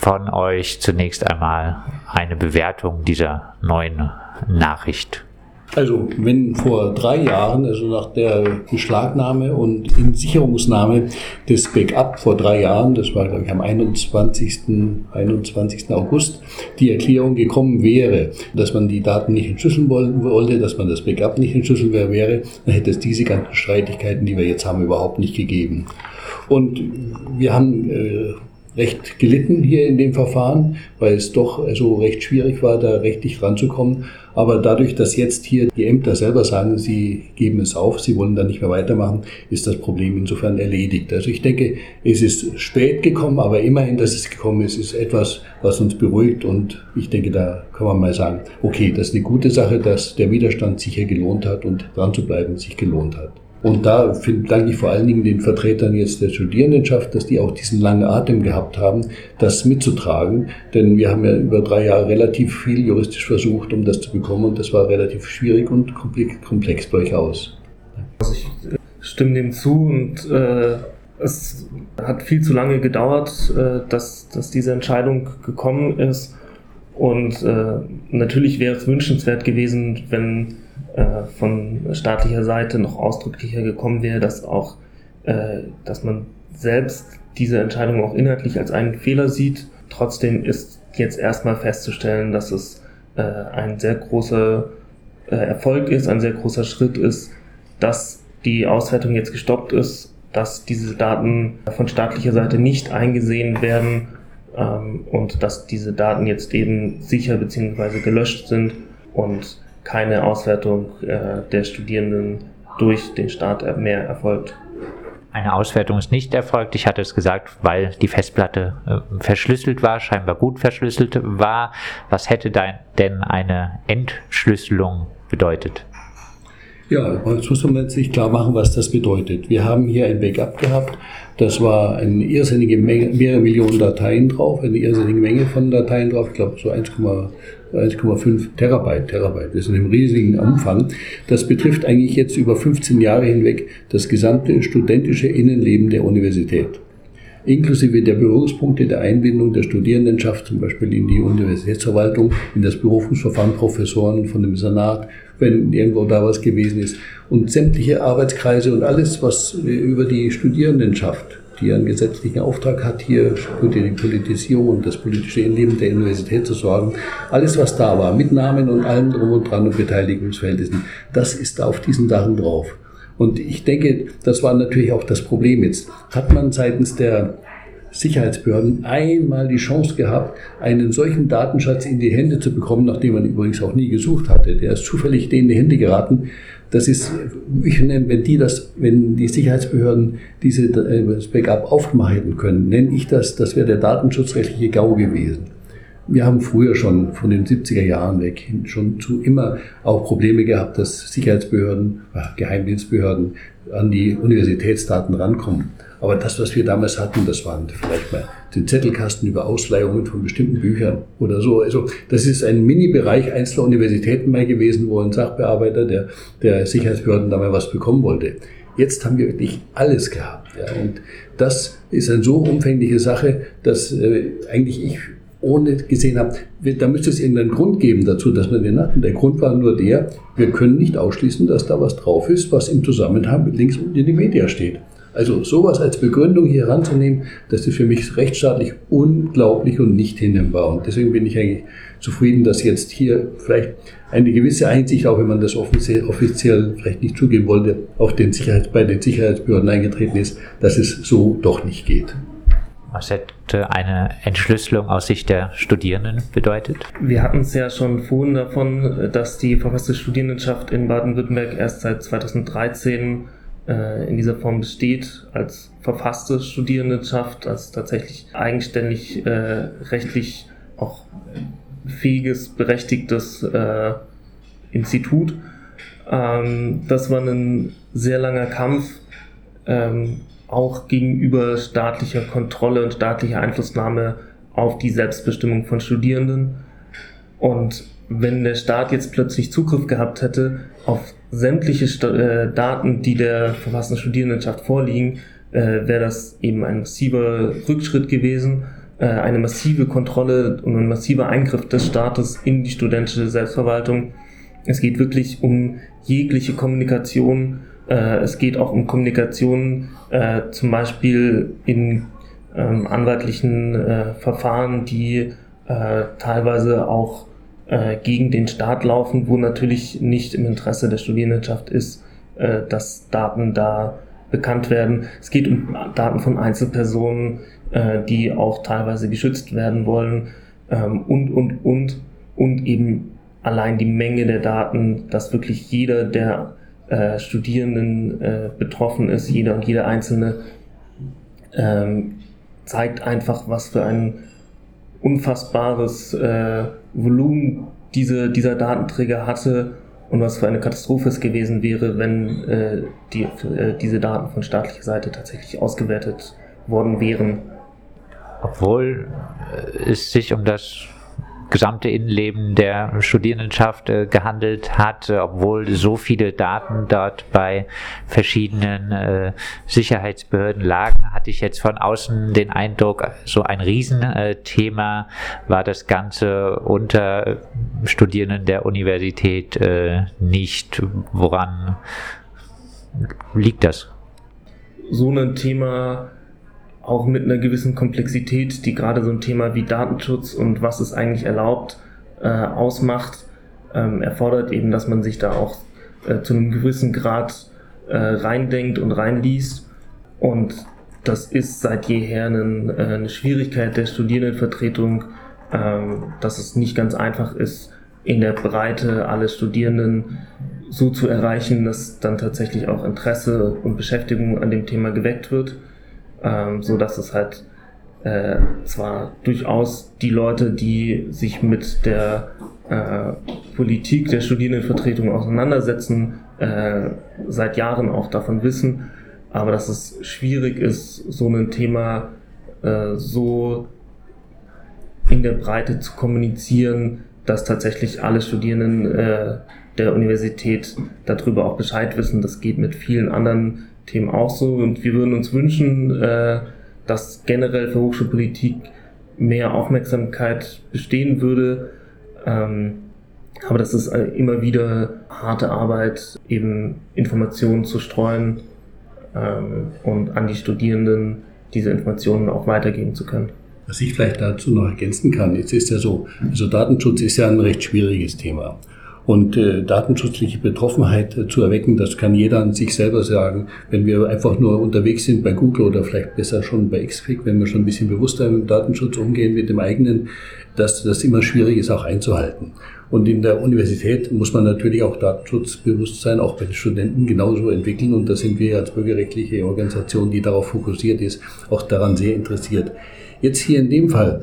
von euch zunächst einmal eine Bewertung dieser neuen Nachricht. Also, wenn vor drei Jahren, also nach der Beschlagnahme und Insicherungsnahme des Backup vor drei Jahren, das war, glaube ich, am 21. 21. August, die Erklärung gekommen wäre, dass man die Daten nicht entschlüsseln wollte, dass man das Backup nicht entschlüsseln wäre, dann hätte es diese ganzen Streitigkeiten, die wir jetzt haben, überhaupt nicht gegeben. Und wir haben äh, recht gelitten hier in dem Verfahren, weil es doch so recht schwierig war, da rechtlich ranzukommen. Aber dadurch, dass jetzt hier die Ämter selber sagen, sie geben es auf, sie wollen da nicht mehr weitermachen, ist das Problem insofern erledigt. Also ich denke, es ist spät gekommen, aber immerhin, dass es gekommen ist, ist etwas, was uns beruhigt. Und ich denke, da kann man mal sagen, okay, das ist eine gute Sache, dass der Widerstand sich hier gelohnt hat und dran zu bleiben sich gelohnt hat. Und da danke ich vor allen Dingen den Vertretern jetzt der Studierendenschaft, dass die auch diesen langen Atem gehabt haben, das mitzutragen. Denn wir haben ja über drei Jahre relativ viel juristisch versucht, um das zu bekommen. Und das war relativ schwierig und komplex durchaus. Also ich stimme dem zu und äh, es hat viel zu lange gedauert, äh, dass, dass diese Entscheidung gekommen ist. Und äh, natürlich wäre es wünschenswert gewesen, wenn äh, von staatlicher Seite noch ausdrücklicher gekommen wäre, dass auch, äh, dass man selbst diese Entscheidung auch inhaltlich als einen Fehler sieht. Trotzdem ist jetzt erstmal festzustellen, dass es äh, ein sehr großer äh, Erfolg ist, ein sehr großer Schritt ist, dass die Auswertung jetzt gestoppt ist, dass diese Daten von staatlicher Seite nicht eingesehen werden ähm, und dass diese Daten jetzt eben sicher bzw. gelöscht sind und keine Auswertung äh, der Studierenden durch den Staat mehr erfolgt. Eine Auswertung ist nicht erfolgt. Ich hatte es gesagt, weil die Festplatte äh, verschlüsselt war, scheinbar gut verschlüsselt war. Was hätte denn eine Entschlüsselung bedeutet? Ja, jetzt muss man sich klar machen, was das bedeutet. Wir haben hier ein Backup gehabt. Das war eine irrsinnige Menge, mehrere Millionen Dateien drauf, eine irrsinnige Menge von Dateien drauf. Ich glaube, so 1,5 Terabyte, Terabyte. Das ist ein riesigen Umfang. Das betrifft eigentlich jetzt über 15 Jahre hinweg das gesamte studentische Innenleben der Universität inklusive der Berührungspunkte der Einbindung der Studierendenschaft, zum Beispiel in die Universitätsverwaltung, in das Berufungsverfahren, Professoren von dem Senat, wenn irgendwo da was gewesen ist, und sämtliche Arbeitskreise und alles, was über die Studierendenschaft, die einen gesetzlichen Auftrag hat, hier für die Politisierung, das politische Innenleben der Universität zu sorgen, alles, was da war, mit Namen und allem drum und dran und Beteiligungsverhältnissen, das ist auf diesen Sachen drauf. Und ich denke, das war natürlich auch das Problem jetzt. Hat man seitens der Sicherheitsbehörden einmal die Chance gehabt, einen solchen Datenschatz in die Hände zu bekommen, nachdem man übrigens auch nie gesucht hatte. Der ist zufällig denen in die Hände geraten. Das ist, ich nenne, wenn die das, wenn die Sicherheitsbehörden diese äh, das Backup aufmachen können, nenne ich das, das wäre der datenschutzrechtliche GAU gewesen. Wir haben früher schon von den 70er Jahren weg schon zu immer auch Probleme gehabt, dass Sicherheitsbehörden, äh, Geheimdienstbehörden an die Universitätsdaten rankommen. Aber das, was wir damals hatten, das waren vielleicht mal den Zettelkasten über Ausleihungen von bestimmten Büchern oder so. Also das ist ein Mini-Bereich einzelner Universitäten mal gewesen, wo ein Sachbearbeiter der, der Sicherheitsbehörden da mal was bekommen wollte. Jetzt haben wir wirklich alles gehabt. Ja. Und das ist eine so umfängliche Sache, dass äh, eigentlich ich ohne gesehen habe, da müsste es irgendeinen Grund geben dazu, dass man den hat. Und der Grund war nur der, wir können nicht ausschließen, dass da was drauf ist, was im Zusammenhang mit links unten in die Media steht. Also sowas als Begründung hier heranzunehmen, das ist für mich rechtsstaatlich unglaublich und nicht hinnehmbar. Und deswegen bin ich eigentlich zufrieden, dass jetzt hier vielleicht eine gewisse Einsicht, auch wenn man das offiziell, offiziell vielleicht nicht zugeben wollte, auf den Sicherheits, bei den Sicherheitsbehörden eingetreten ist, dass es so doch nicht geht. Was hätte eine Entschlüsselung aus Sicht der Studierenden bedeutet? Wir hatten es ja schon vorhin davon, dass die verfasste Studierendenschaft in Baden-Württemberg erst seit 2013 äh, in dieser Form besteht, als verfasste Studierendenschaft, als tatsächlich eigenständig äh, rechtlich auch fähiges, berechtigtes äh, Institut. Ähm, das war ein sehr langer Kampf. Ähm, auch gegenüber staatlicher Kontrolle und staatlicher Einflussnahme auf die Selbstbestimmung von Studierenden. Und wenn der Staat jetzt plötzlich Zugriff gehabt hätte auf sämtliche St äh, Daten, die der verfassten Studierendenschaft vorliegen, äh, wäre das eben ein massiver Rückschritt gewesen. äh, eine massive Kontrolle und ein massiver Eingriff des Staates in die studentische Selbstverwaltung. Es geht wirklich um jegliche Kommunikation. Äh, es geht auch um Kommunikation äh, zum Beispiel in ähm, anwaltlichen äh, Verfahren, die teilweise auch äh, gegen den Staat laufen, wo natürlich nicht im Interesse der Studierendenschaft ist, äh, dass Daten da bekannt werden. Es geht um Daten von Einzelpersonen, äh, die auch teilweise geschützt werden wollen ähm, und, und, und, und eben allein die Menge der Daten, dass wirklich jeder der äh, Studierenden äh, betroffen ist, jeder und jeder Einzelne, ähm, zeigt einfach, was für ein unfassbares äh, Volumen diese, dieser Datenträger hatte und was für eine Katastrophe es gewesen wäre, wenn äh, die, äh, diese Daten von staatlicher Seite tatsächlich ausgewertet worden wären. Obwohl äh, es sich um das gesamte Innenleben der Studierendenschaft äh, gehandelt hat, äh, obwohl so viele Daten dort bei verschiedenen äh, Sicherheitsbehörden lagen, hatte ich jetzt von außen den Eindruck, so ein Riesenthema war das Ganze unter Studierenden der Universität äh, nicht. Woran liegt das? So ein Thema auch mit einer gewissen Komplexität, die gerade so ein Thema wie Datenschutz und was es eigentlich erlaubt äh, ausmacht, ähm, erfordert eben, dass man sich da auch äh, zu einem gewissen Grad äh, reindenkt und reinliest. Und das ist seit jeher einen, äh, eine Schwierigkeit der Studierendenvertretung, ähm, dass es nicht ganz einfach ist, in der Breite alle Studierenden so zu erreichen, dass dann tatsächlich auch Interesse und Beschäftigung an dem Thema geweckt wird ähm, so dass es halt äh, zwar durchaus die Leute, die sich mit der äh, Politik der Studierendenvertretung auseinandersetzen, äh, seit Jahren auch davon wissen, aber dass es schwierig ist, so ein Thema äh, so in der Breite zu kommunizieren, dass tatsächlich alle Studierenden äh, der Universität darüber auch Bescheid wissen. Das geht mit vielen anderen Themen auch so. Und wir würden uns wünschen, äh, dass generell für Hochschulpolitik mehr Aufmerksamkeit bestehen würde. Ähm, aber das ist äh, immer wieder harte Arbeit, eben Informationen zu streuen ähm, und an die Studierenden diese Informationen auch weitergeben zu können. Was ich vielleicht dazu noch ergänzen kann, jetzt ist ja so, also Datenschutz ist ja ein recht schwieriges Thema. Und äh, datenschutzliche Betroffenheit äh, zu erwecken, das kann jeder an sich selber sagen. Wenn wir einfach nur unterwegs sind bei Google oder vielleicht besser schon bei XFIG, wenn wir schon ein bisschen bewusster mit dem Datenschutz umgehen, mit dem eigenen, dass das immer schwierig ist, auch einzuhalten. Und in der Universität muss man natürlich auch Datenschutzbewusstsein auch bei den Studenten genauso entwickeln. Und da sind wir als bürgerrechtliche Organisation, die darauf fokussiert ist, auch daran sehr interessiert. Jetzt hier in dem Fall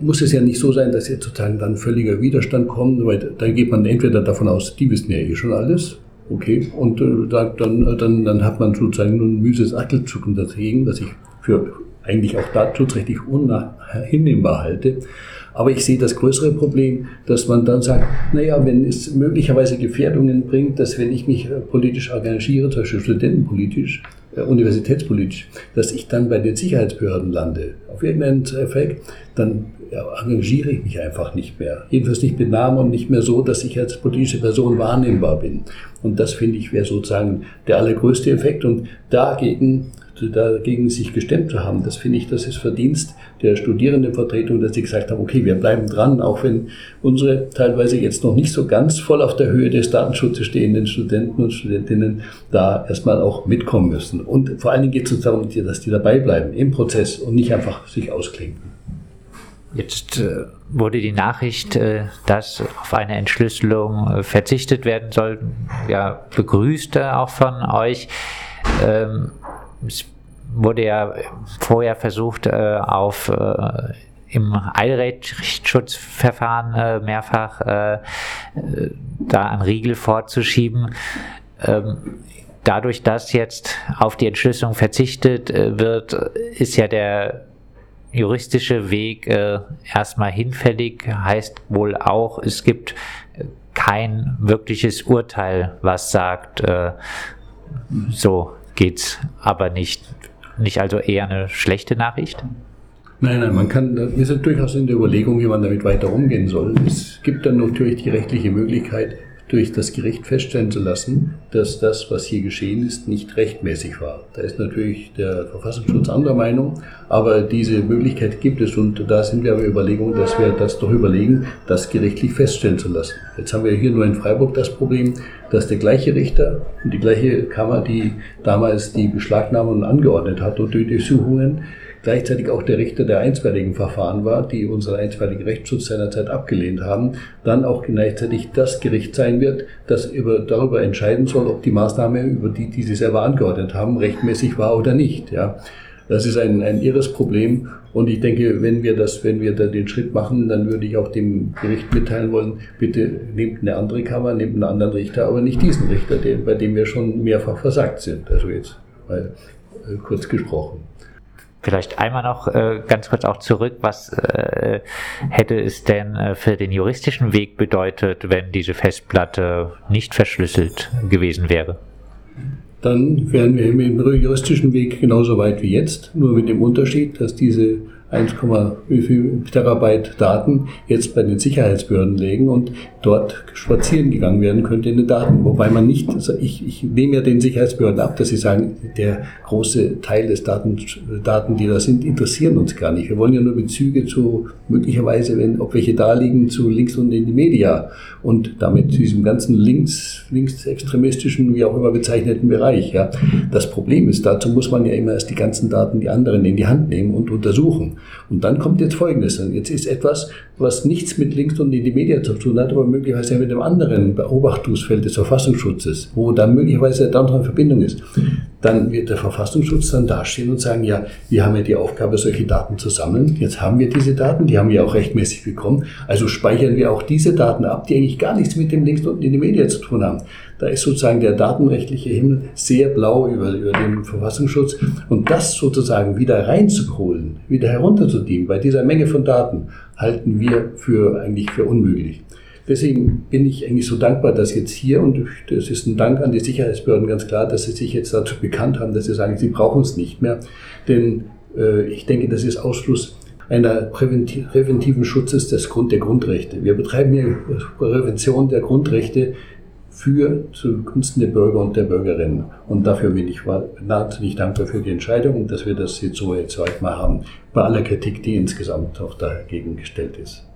muss es ja nicht so sein, dass jetzt sozusagen dann völliger Widerstand kommt, weil da geht man entweder davon aus, die wissen ja eh schon alles, okay, und äh, dann, dann, dann hat man sozusagen nur ein müses Achtelzucken dagegen, was ich für eigentlich auch datenschutzrechtlich unhinnehmbar halte. Aber ich sehe das größere Problem, dass man dann sagt, naja, wenn es möglicherweise Gefährdungen bringt, dass wenn ich mich äh, politisch engagiere, zum Beispiel studentenpolitisch, äh, universitätspolitisch, dass ich dann bei den Sicherheitsbehörden lande, auf irgendeinen Effekt, dann engagiere ich mich einfach nicht mehr. Jedenfalls nicht mit Namen und nicht mehr so, dass ich als politische Person wahrnehmbar bin. Und das finde ich wäre sozusagen der allergrößte Effekt. Und dagegen dagegen sich gestemmt zu haben. Das finde ich, das ist Verdienst der Studierendenvertretung, dass sie gesagt haben, okay, wir bleiben dran, auch wenn unsere teilweise jetzt noch nicht so ganz voll auf der Höhe des Datenschutzes stehenden Studenten und Studentinnen da erstmal auch mitkommen müssen. Und vor allen Dingen geht es uns darum, dass die dabei bleiben im Prozess und nicht einfach sich ausklinken. Jetzt äh, wurde die Nachricht, äh, dass auf eine Entschlüsselung äh, verzichtet werden soll, ja, begrüßt auch von euch. Es wurde ja vorher versucht, äh, auf äh, im Eilrechtsschutzverfahren äh, mehrfach äh, da einen Riegel vorzuschieben. Ähm, dadurch, dass jetzt auf die Entschlüsselung verzichtet äh, wird, ist ja der juristische Weg äh, erstmal hinfällig, heißt wohl auch, es gibt kein wirkliches Urteil, was sagt, äh, so geht's aber nicht. Nicht also eher eine schlechte Nachricht? Nein, nein, man kann, wir sind durchaus in der Überlegung, wie man damit weiter umgehen soll. Es gibt dann natürlich die rechtliche Möglichkeit, durch das Gericht feststellen zu lassen, dass das, was hier geschehen ist, nicht rechtmäßig war. Da ist natürlich der Verfassungsschutz anderer Meinung, aber diese Möglichkeit gibt es und da sind wir aber Überlegung, dass wir das doch überlegen, das gerichtlich feststellen zu lassen. Jetzt haben wir hier nur in Freiburg das Problem, dass der gleiche Richter und die gleiche Kammer, die damals die Beschlagnahmung angeordnet hat und die Durchsuchungen, gleichzeitig auch der Richter der einstweiligen Verfahren war, die unseren einstweiligen Rechtsschutz seinerzeit abgelehnt haben, dann auch gleichzeitig das Gericht sein wird, das über, darüber entscheiden soll, ob die Maßnahme, über die, die sie selber angeordnet haben, rechtmäßig war oder nicht. Ja. Das ist ein, ein irres Problem. Und ich denke, wenn wir das, wenn wir da den Schritt machen, dann würde ich auch dem Gericht mitteilen wollen, bitte nehmt eine andere Kammer, nehmt einen anderen Richter, aber nicht diesen Richter, den, bei dem wir schon mehrfach versagt sind. Also jetzt mal äh, kurz gesprochen. Vielleicht einmal noch äh, ganz kurz auch zurück, was äh, hätte es denn äh, für den juristischen Weg bedeutet, wenn diese Festplatte nicht verschlüsselt gewesen wäre? Dann wären wir im juristischen Weg genauso weit wie jetzt, nur mit dem Unterschied, dass diese 1, wie viel Terabyte Daten jetzt bei den Sicherheitsbehörden legen und dort spazieren gegangen werden könnte in den Daten. Wobei man nicht, also ich, ich nehme ja den Sicherheitsbehörden ab, dass sie sagen, der große Teil des Daten, Daten, die da sind, interessieren uns gar nicht. Wir wollen ja nur Bezüge zu möglicherweise, wenn, ob welche da liegen, zu links und in die Media und damit zu diesem ganzen links, linksextremistischen, wie auch immer bezeichneten Bereich. Ja. Das Problem ist, dazu muss man ja immer erst die ganzen Daten, die anderen in die Hand nehmen und untersuchen. Und dann kommt jetzt Folgendes. Jetzt ist etwas, was nichts mit links und in die Media zu tun hat, aber möglicherweise mit einem anderen Beobachtungsfeld des Verfassungsschutzes, wo da möglicherweise eine andere Verbindung ist, dann wird der Verfassungsschutz dann dastehen und sagen, ja, wir haben ja die Aufgabe, solche Daten zu sammeln. Jetzt haben wir diese Daten, die haben wir auch rechtmäßig bekommen. Also speichern wir auch diese Daten ab, die eigentlich gar nichts mit dem links und in die Media zu tun haben. Da ist sozusagen der datenrechtliche Himmel sehr blau über, über den Verfassungsschutz. Und das sozusagen wieder reinzuholen, wieder herunterzudienen bei dieser Menge von Daten, halten wir für eigentlich für unmöglich. Deswegen bin ich eigentlich so dankbar, dass jetzt hier, und das ist ein Dank an die Sicherheitsbehörden ganz klar, dass sie sich jetzt dazu bekannt haben, dass sie sagen, sie brauchen es nicht mehr. Denn äh, ich denke, das ist Ausschluss einer präventiven Schutzes des Grund, der Grundrechte. Wir betreiben hier Prävention der Grundrechte für zugunsten der Bürger und der Bürgerinnen. Und dafür bin ich wahnsinnig dankbar für die Entscheidung dass wir das jetzt so jetzt mal haben, bei aller Kritik, die insgesamt auch dagegen gestellt ist.